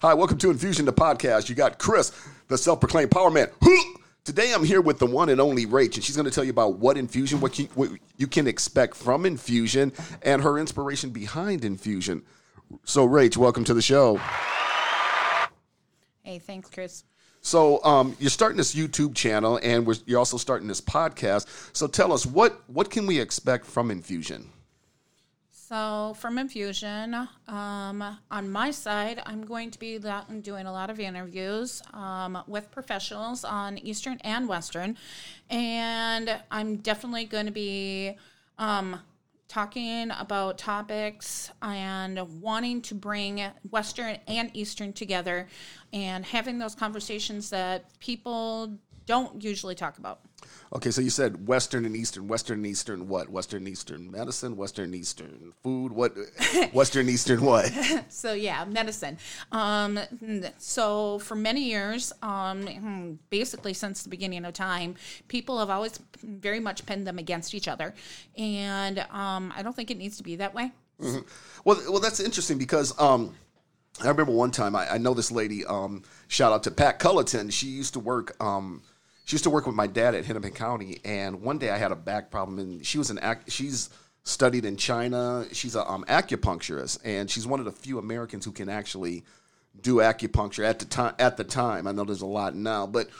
Hi, welcome to Infusion the podcast. You got Chris, the self-proclaimed power man. Today I'm here with the one and only Rach, and she's going to tell you about what infusion, what you, what you can expect from infusion, and her inspiration behind infusion. So, Rach, welcome to the show. Hey, thanks, Chris. So, um, you're starting this YouTube channel, and we're, you're also starting this podcast. So, tell us what what can we expect from infusion? So, from Infusion, um, on my side, I'm going to be doing a lot of interviews um, with professionals on Eastern and Western. And I'm definitely going to be um, talking about topics and wanting to bring Western and Eastern together and having those conversations that people don't usually talk about. Okay, so you said Western and Eastern. Western and Eastern what? Western Eastern medicine, Western Eastern food, what? Western Eastern what? so yeah, medicine. Um, so for many years, um, basically since the beginning of time, people have always very much pinned them against each other, and um, I don't think it needs to be that way. Mm-hmm. Well, well, that's interesting because. Um, I remember one time I, I know this lady. Um, shout out to Pat Culleton. She used to work um, she used to work with my dad at Hennepin County, and one day I had a back problem, and she was an act. She's studied in China. She's an um, acupuncturist, and she's one of the few Americans who can actually do acupuncture at the time. At the time, I know there's a lot now, but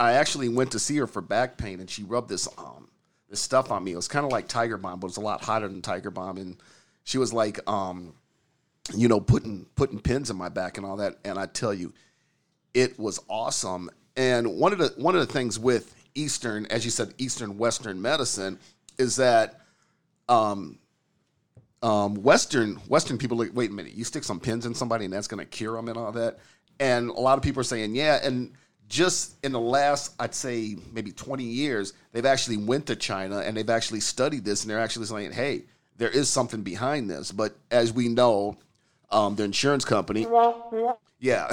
I actually went to see her for back pain, and she rubbed this um this stuff on me. It was kind of like Tiger Balm, but it was a lot hotter than Tiger Balm, and she was like, um, you know, putting putting pins in my back and all that. And I tell you, it was awesome. And one of the one of the things with Eastern, as you said, Eastern Western medicine, is that um, um, Western Western people like, wait a minute, you stick some pins in somebody and that's going to cure them and all that. And a lot of people are saying, yeah. And just in the last, I'd say maybe 20 years, they've actually went to China and they've actually studied this and they're actually saying, hey, there is something behind this. But as we know, um, the insurance company, yeah,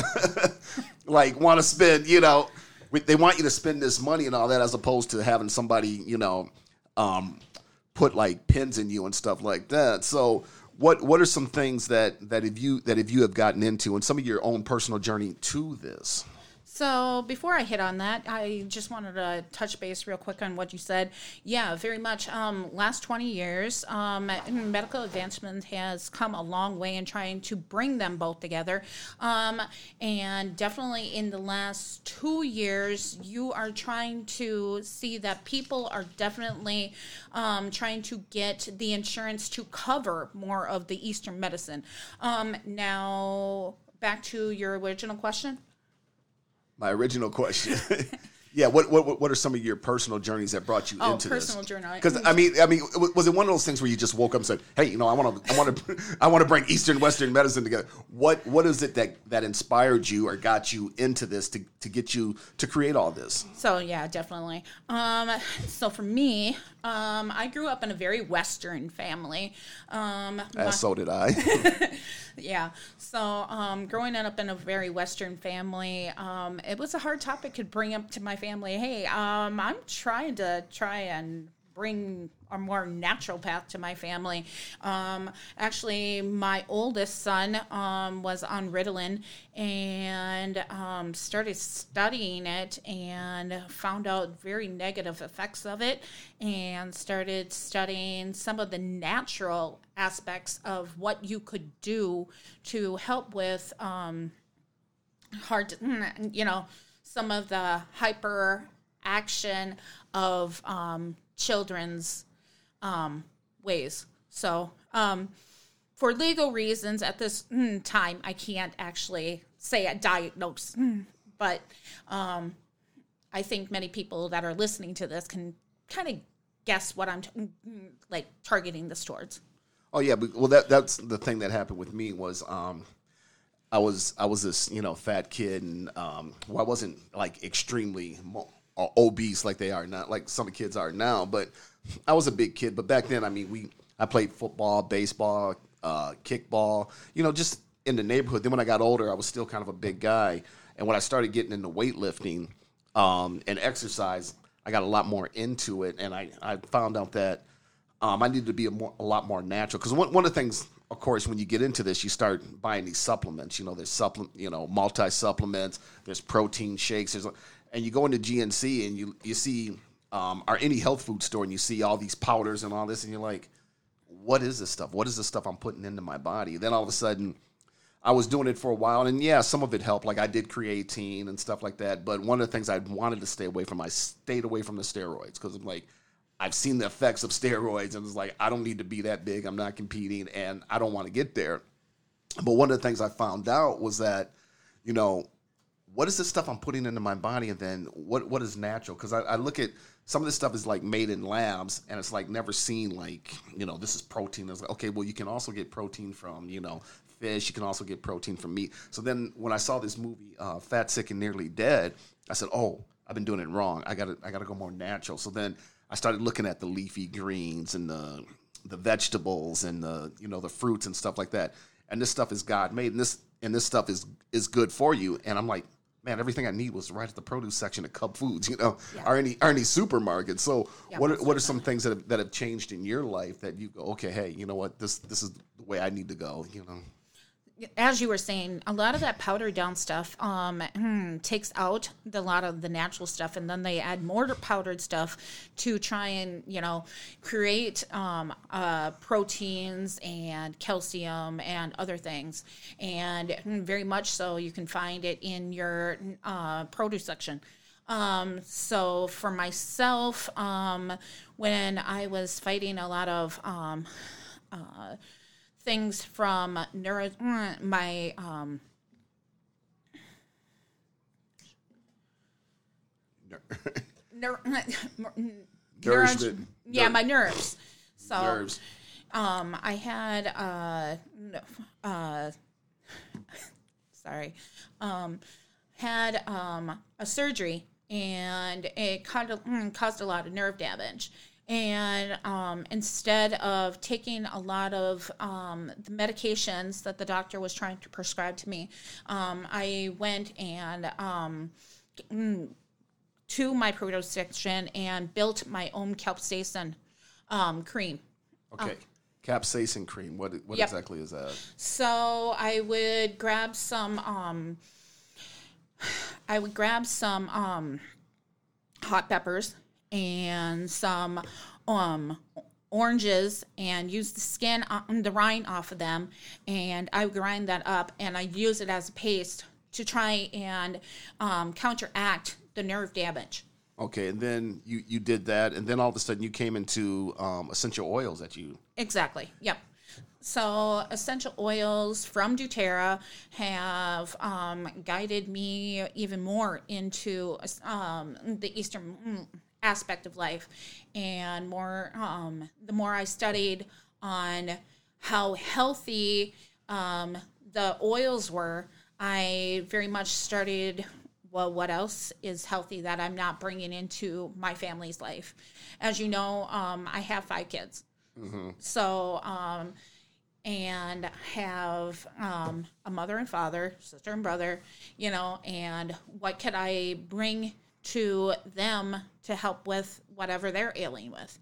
like want to spend, you know, they want you to spend this money and all that, as opposed to having somebody, you know, um, put like pins in you and stuff like that. So, what what are some things that that if you that if you have gotten into and some of your own personal journey to this? So before I hit on that, I just wanted to touch base real quick on what you said. Yeah, very much. Um, last 20 years, um, medical advancement has come a long way in trying to bring them both together. Um, and definitely in the last two years, you are trying to see that people are definitely um, trying to get the insurance to cover more of the Eastern medicine. Um, now, back to your original question my original question. yeah, what, what what are some of your personal journeys that brought you oh, into personal this? journey. Because I mean, I mean, was it one of those things where you just woke up and said, "Hey, you know, I want to, I want to, I want to bring Eastern Western medicine together." What what is it that that inspired you or got you into this to to get you to create all this? So yeah, definitely. Um, so for me, um, I grew up in a very Western family. Um, my, so did I. yeah. So um, growing up in a very Western family, um, it was a hard topic to bring up to my family. Hey, um, I'm trying to try and bring a more natural path to my family. Um, actually, my oldest son um, was on Ritalin and um, started studying it and found out very negative effects of it and started studying some of the natural aspects of what you could do to help with um, hard, you know, some of the hyper action of um, children's um, ways. So, um, for legal reasons, at this mm, time, I can't actually say a diagnose, mm, but um, I think many people that are listening to this can kind of guess what I'm t- mm, like targeting this towards. Oh yeah, but, well that that's the thing that happened with me was um, I was I was this you know fat kid and um, well I wasn't like extremely mo- obese like they are now like some kids are now, but I was a big kid, but back then, I mean, we I played football, baseball, uh, kickball, you know, just in the neighborhood. Then when I got older, I was still kind of a big guy, and when I started getting into weightlifting um, and exercise, I got a lot more into it, and I I found out that um, I needed to be a, more, a lot more natural because one one of the things of course, when you get into this, you start buying these supplements. You know, there's supplement, you know, multi supplements. There's protein shakes. There's, and you go into GNC and you you see, um, or any health food store, and you see all these powders and all this, and you're like, what is this stuff? What is this stuff I'm putting into my body? Then all of a sudden, I was doing it for a while, and yeah, some of it helped. Like I did creatine and stuff like that. But one of the things I wanted to stay away from, I stayed away from the steroids because I'm like, I've seen the effects of steroids, and it's like I don't need to be that big. I'm not competing, and I don't want to get there. But one of the things I found out was that, you know, what is this stuff I'm putting into my body, and then what what is natural? Because I, I look at some of this stuff is like made in labs, and it's like never seen like you know this is protein. It's like okay, well you can also get protein from you know fish. You can also get protein from meat. So then when I saw this movie, uh, Fat, Sick, and Nearly Dead, I said, oh, I've been doing it wrong. I got to I got to go more natural. So then I started looking at the leafy greens and the the vegetables and the you know the fruits and stuff like that. And this stuff is God made, and this and this stuff is is good for you. And I'm like, man, everything I need was right at the produce section at Cub Foods, you know, yeah. or any or any supermarket. So yeah, what are, what are some things that have, that have changed in your life that you go, okay, hey, you know what, this this is the way I need to go, you know as you were saying, a lot of that powdered down stuff um, hmm, takes out the lot of the natural stuff, and then they add more powdered stuff to try and you know create um, uh, proteins and calcium and other things, and hmm, very much so you can find it in your uh, produce section. Um, so for myself, um, when I was fighting a lot of um, uh, things from neuro my um ner- neuro- yeah my nerves so nerves. um i had uh uh sorry um had um a surgery and it caused a, mm, caused a lot of nerve damage and um, instead of taking a lot of um, the medications that the doctor was trying to prescribe to me, um, I went and um, mm, to my produce section and built my own capsaicin um, cream. Okay. capsaicin cream. What what yep. exactly is that? So I would grab some. Um, I would grab some hot peppers and some um, oranges and use the skin on the rind off of them and I grind that up and I use it as a paste to try and um, counteract the nerve damage. Okay, and then you you did that, and then all of a sudden you came into um, essential oils that you exactly. Yep. So essential oils from DoTerra have um, guided me even more into um, the Eastern mm, aspect of life. And more um, the more i studied on how healthy um, the oils were i very much started well what else is healthy that i'm not bringing into my family's life? As you know um, i have five kids. Mm-hmm. so um, and have um, a mother and father sister and brother you know and what could i bring to them to help with whatever they're ailing with,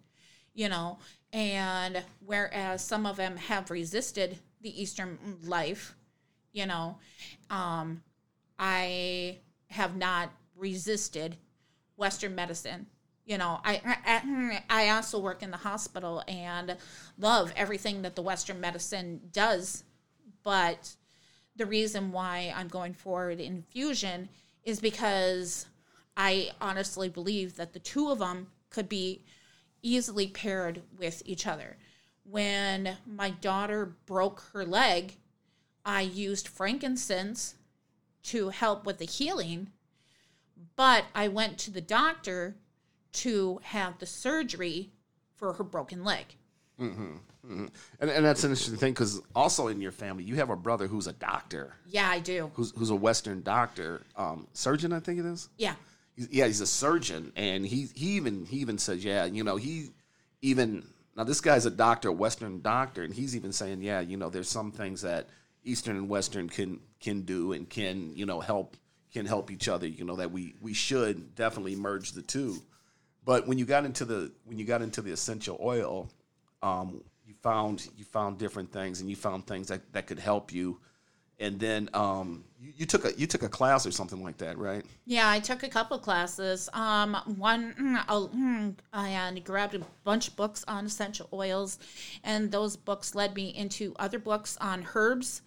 you know. And whereas some of them have resisted the Eastern life, you know, um, I have not resisted Western medicine. You know, I, I I also work in the hospital and love everything that the Western medicine does, but the reason why I'm going forward Infusion is because I honestly believe that the two of them could be easily paired with each other. When my daughter broke her leg, I used frankincense to help with the healing, but I went to the doctor to have the surgery for her broken leg. Mm-hmm. Mm-hmm. And, and that's an interesting thing because also in your family, you have a brother who's a doctor. Yeah, I do. Who's, who's a Western doctor, um, surgeon, I think it is. Yeah yeah, he's a surgeon, and he he even he even says, yeah, you know, he even now this guy's a doctor, a Western doctor, and he's even saying, yeah, you know, there's some things that Eastern and Western can can do and can you know help can help each other. You know that we we should definitely merge the two. But when you got into the when you got into the essential oil, um, you found you found different things and you found things that, that could help you and then um, you, you, took a you took a class or something like that, right? Yeah, I took a couple classes. Um, one, mm, mm, I grabbed a bunch of books on essential oils, and those books led me into other books on herbs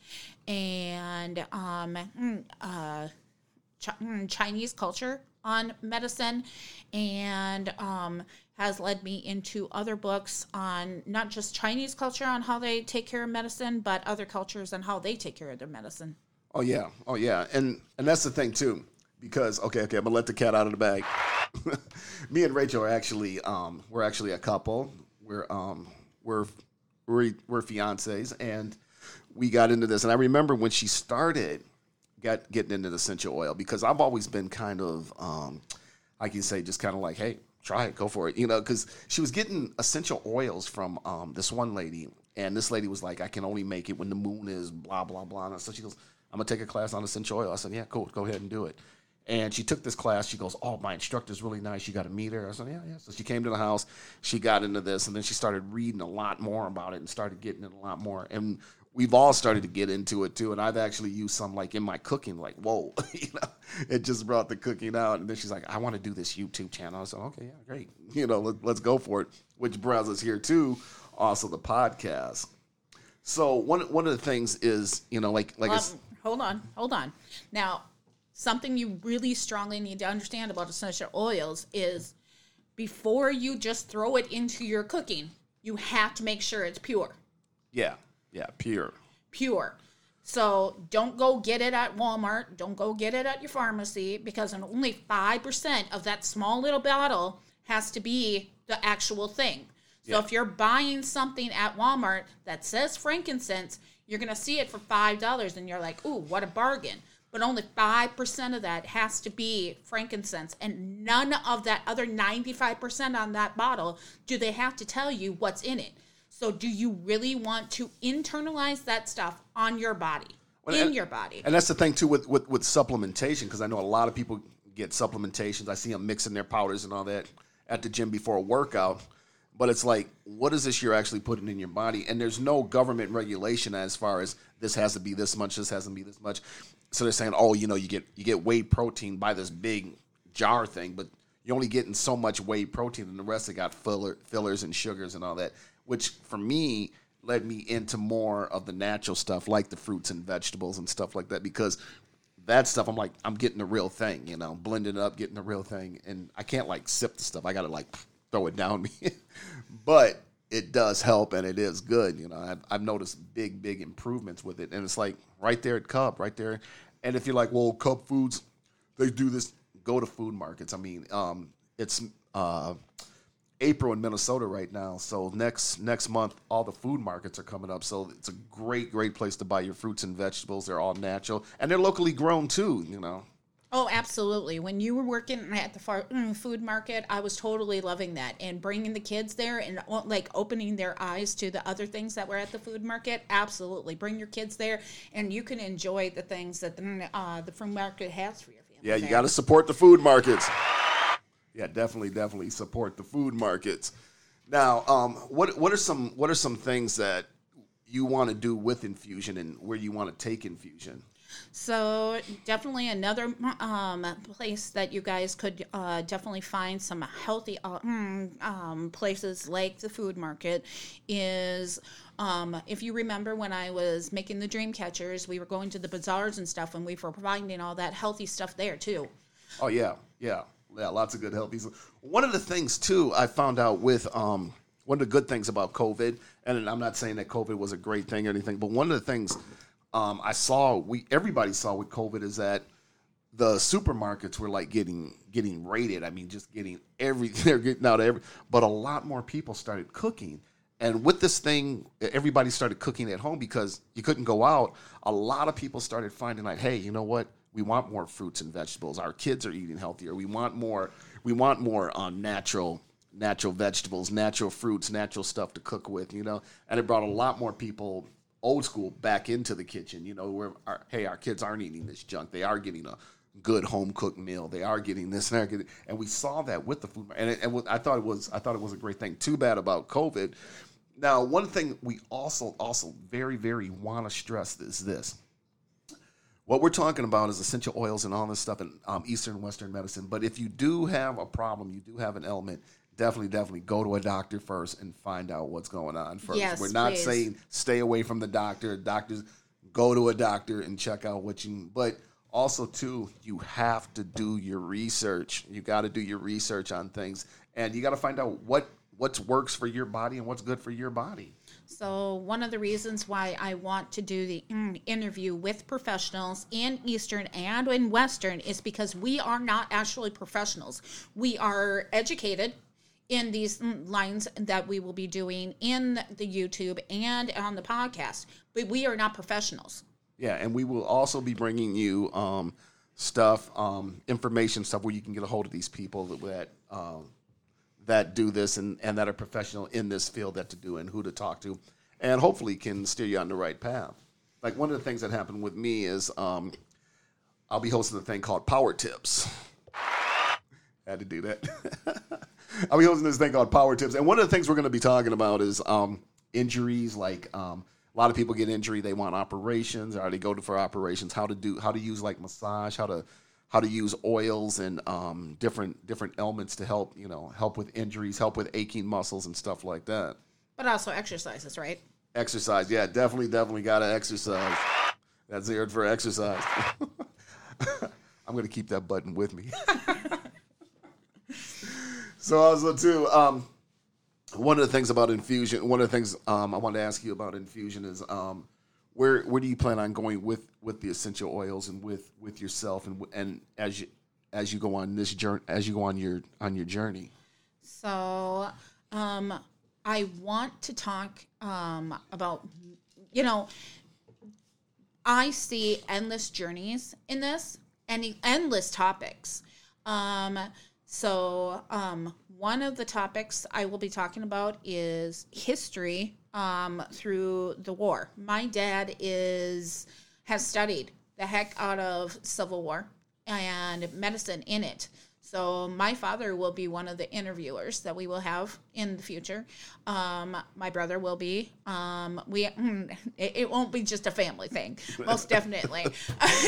and um, mm, uh, Ch- Chinese culture on medicine, and um, has led me into other books on not just Chinese culture on how they take care of medicine, but other cultures and how they take care of their medicine. Oh yeah, oh yeah, and and that's the thing too, because okay, okay, I'm gonna let the cat out of the bag. me and Rachel are actually um, we're actually a couple. We're um, we're we're we're fiancés, and we got into this. And I remember when she started got getting into the essential oil because I've always been kind of um, I can say just kind of like, hey, try it, go for it, you know, because she was getting essential oils from um, this one lady, and this lady was like, I can only make it when the moon is blah blah blah. And so she goes, I'm gonna take a class on essential oil. I said, Yeah, cool, go ahead and do it. And she took this class. She goes, "Oh, my instructor's really nice. You got to meet her." I said, "Yeah, yeah." So she came to the house. She got into this, and then she started reading a lot more about it and started getting it a lot more. And we've all started to get into it too. And I've actually used some like in my cooking, like, whoa, you know, it just brought the cooking out. And then she's like, I want to do this YouTube channel. I said, okay, yeah, great. You know, let, us go for it, which brings us here too, also the podcast. So one one of the things is, you know, like like hold on, hold on. Now, something you really strongly need to understand about essential oils is before you just throw it into your cooking, you have to make sure it's pure. Yeah. Yeah, pure. Pure. So don't go get it at Walmart. Don't go get it at your pharmacy because only 5% of that small little bottle has to be the actual thing. So yeah. if you're buying something at Walmart that says frankincense, you're going to see it for $5 and you're like, ooh, what a bargain. But only 5% of that has to be frankincense. And none of that other 95% on that bottle do they have to tell you what's in it. So, do you really want to internalize that stuff on your body, well, in and, your body? And that's the thing too with with, with supplementation, because I know a lot of people get supplementations. I see them mixing their powders and all that at the gym before a workout. But it's like, what is this you're actually putting in your body? And there's no government regulation as far as this has to be this much, this has to be this much. So they're saying, oh, you know, you get you get whey protein by this big jar thing, but you're only getting so much whey protein, and the rest of it got filler, fillers and sugars and all that which for me led me into more of the natural stuff like the fruits and vegetables and stuff like that because that stuff I'm like I'm getting the real thing, you know, blending up, getting the real thing, and I can't like sip the stuff. I got to like throw it down me, but it does help and it is good. You know, I've, I've noticed big big improvements with it, and it's like right there at Cub, right there. And if you're like, well, Cub Foods, they do this. Go to food markets. I mean, um, it's uh, April in Minnesota right now. So next next month, all the food markets are coming up. So it's a great great place to buy your fruits and vegetables. They're all natural and they're locally grown too. You know. Oh, absolutely. When you were working at the far, mm, food market, I was totally loving that and bringing the kids there and like opening their eyes to the other things that were at the food market. Absolutely. Bring your kids there and you can enjoy the things that the, mm, uh, the food market has for your family. Yeah, you got to support the food markets yeah, definitely, definitely support the food markets. Now, um, what what are some what are some things that you want to do with infusion and where you want to take infusion? So definitely another um, place that you guys could uh, definitely find some healthy uh, mm, um, places like the food market is. Um, if you remember when I was making the dream catchers, we were going to the bazaars and stuff, and we were providing all that healthy stuff there too. Oh yeah, yeah yeah, lots of good healthy. One of the things too I found out with um, one of the good things about COVID, and I'm not saying that COVID was a great thing or anything, but one of the things um, I saw we everybody saw with COVID is that the supermarkets were like getting getting raided. I mean, just getting every they're getting out every, but a lot more people started cooking. And with this thing, everybody started cooking at home because you couldn't go out. A lot of people started finding like, hey, you know what? we want more fruits and vegetables. Our kids are eating healthier. We want more. We want more um, natural natural vegetables, natural fruits, natural stuff to cook with. You know, and it brought a lot more people old school back into the kitchen. You know, where our, hey, our kids aren't eating this junk. They are getting a good home cooked meal. They are getting this and and we saw that with the food. And, it, and I thought it was I thought it was a great thing. Too bad about COVID Now, one thing we also also very very want to stress is this. What we're talking about is essential oils and all this stuff in um, Eastern Western medicine. But if you do have a problem, you do have an ailment, definitely, definitely go to a doctor first and find out what's going on first. Yes, we're not please. saying stay away from the doctor. Doctors, go to a doctor and check out what you. But also, too, you have to do your research. You got to do your research on things, and you got to find out what what works for your body and what's good for your body. So, one of the reasons why I want to do the interview with professionals in Eastern and in Western is because we are not actually professionals. We are educated in these lines that we will be doing in the YouTube and on the podcast, but we are not professionals. Yeah, and we will also be bringing you um, stuff, um, information stuff where you can get a hold of these people that that, um, that do this and, and that are professional in this field that to do and who to talk to, and hopefully can steer you on the right path. Like one of the things that happened with me is um, I'll be hosting a thing called Power Tips. Had to do that. I'll be hosting this thing called Power Tips, and one of the things we're going to be talking about is um, injuries. Like um, a lot of people get injury, they want operations, or they go to, for operations. How to do, how to use like massage, how to how to use oils and um, different different elements to help you know help with injuries, help with aching muscles and stuff like that. But also exercises, right? Exercise, yeah, definitely, definitely got to exercise. That's the word for exercise. I'm gonna keep that button with me. so also too, um, one of the things about infusion, one of the things um, I wanted to ask you about infusion is um, where where do you plan on going with with the essential oils and with with yourself and and as you as you go on this journey as you go on your on your journey. So, um, I want to talk um, about, you know, I see endless journeys in this and endless topics. Um, so, um, one of the topics I will be talking about is history um, through the war. My dad is has studied the heck out of Civil War and medicine in it. So my father will be one of the interviewers that we will have in the future. Um, my brother will be. Um, we it, it won't be just a family thing, most definitely.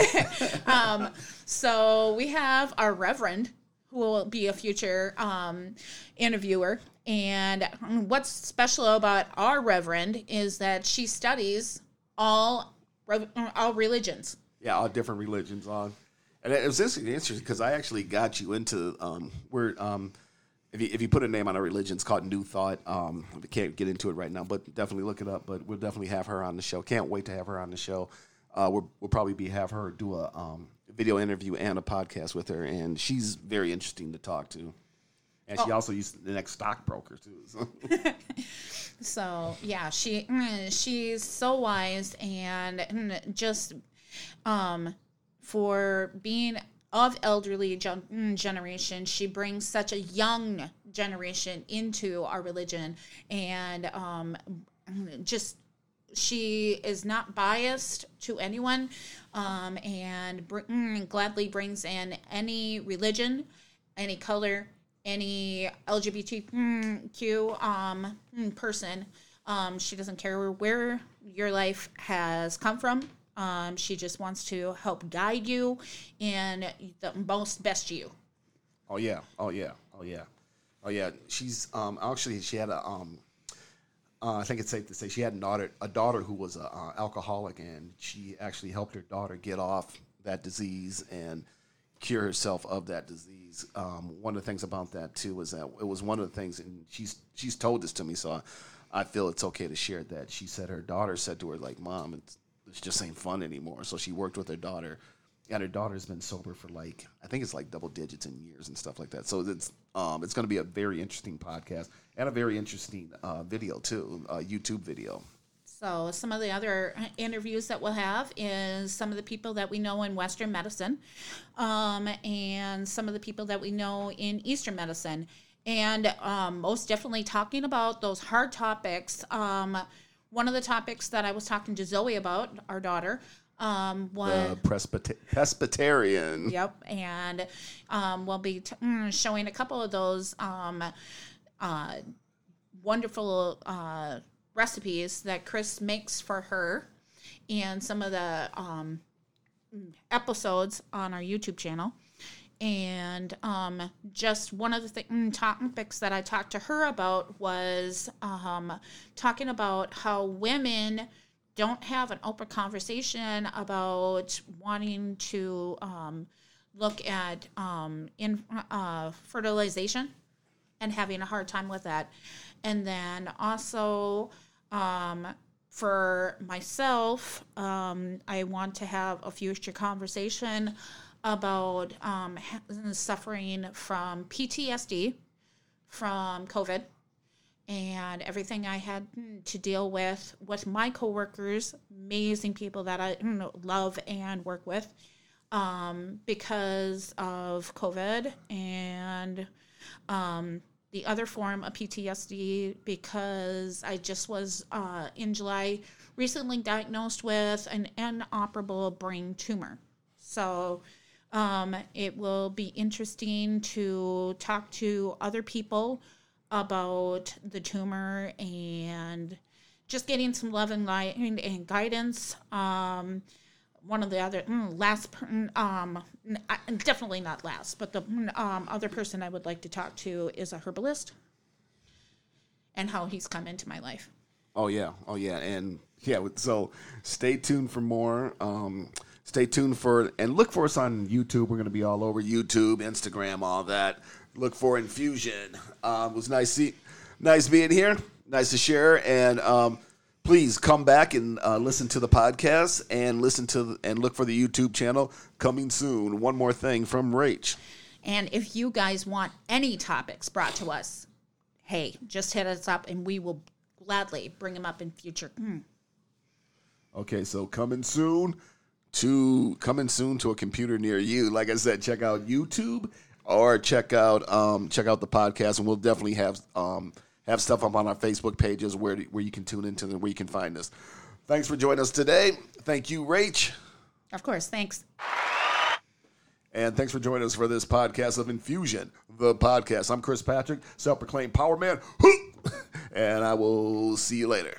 um, so we have our Reverend who will be a future um, interviewer. And what's special about our Reverend is that she studies all all religions. Yeah, all different religions on. And it was interesting because I actually got you into um, where um, if you if you put a name on a religion, it's called New Thought. Um, we can't get into it right now, but definitely look it up. But we'll definitely have her on the show. Can't wait to have her on the show. Uh, we'll, we'll probably be have her do a um, video interview and a podcast with her, and she's very interesting to talk to. And she Oh. also used the next stockbroker too. So. So yeah, she mm, she's so wise and mm, just um for being of elderly gen- mm, generation, she brings such a young generation into our religion and um just she is not biased to anyone um, and br- mm, gladly brings in any religion, any color, any LGBTQ um, mm, person. Um, she doesn't care where your life has come from. Um, she just wants to help guide you in the most best you. Oh yeah, oh yeah, oh yeah, oh yeah. She's um actually she had a um uh, I think it's safe to say she had a daughter a daughter who was a uh, alcoholic and she actually helped her daughter get off that disease and cure herself of that disease. Um, one of the things about that too was that it was one of the things and she's she's told this to me so I, I feel it's okay to share that. She said her daughter said to her like, "Mom, it's, it just ain't fun anymore." So she worked with her daughter and her daughter's been sober for like I think it's like double digits in years and stuff like that. So it's um it's going to be a very interesting podcast and a very interesting uh, video too, a YouTube video. So, some of the other interviews that we'll have is some of the people that we know in Western medicine, um, and some of the people that we know in Eastern medicine, and um, most definitely talking about those hard topics. Um, one of the topics that I was talking to Zoe about, our daughter, um, Uh, Presbyter- Presbyterian. Yep, and um, we'll be t- mm, showing a couple of those um, uh, wonderful uh, recipes that Chris makes for her and some of the um, episodes on our YouTube channel. And um, just one of the th- mm, topics that I talked to her about was um, talking about how women don't have an open conversation about wanting to um, look at um, in uh, fertilization and having a hard time with that. And then also um, for myself, um, I want to have a future conversation about um, suffering from PTSD from COVID and everything I had to deal with with my coworkers, amazing people that I love and work with, um, because of COVID and um, the other form of PTSD because I just was uh, in July recently diagnosed with an inoperable brain tumor. So um, it will be interesting to talk to other people about the tumor and just getting some love and, light and guidance. Um, one of the other mm, last, um, definitely not last, but the um, other person I would like to talk to is a herbalist, and how he's come into my life. Oh yeah, oh yeah, and yeah. So stay tuned for more. Um, stay tuned for and look for us on YouTube. We're going to be all over YouTube, Instagram, all that. Look for Infusion. Um, it was nice see, nice being here. Nice to share and. Um, please come back and uh, listen to the podcast and listen to and look for the YouTube channel coming soon. One more thing from Rach. And if you guys want any topics brought to us, hey, just hit us up and we will gladly bring them up in future. Mm. Okay, so coming soon to coming soon to a computer near you. Like I said, check out YouTube or check out um, check out the podcast, and we'll definitely have um, have stuff up on our Facebook pages where where you can tune into and where you can find us. Thanks for joining us today. Thank you, Rach. Of course, thanks. And thanks for joining us for this podcast of Infusion, the podcast. I'm Chris Patrick, self proclaimed power man. And I will see you later.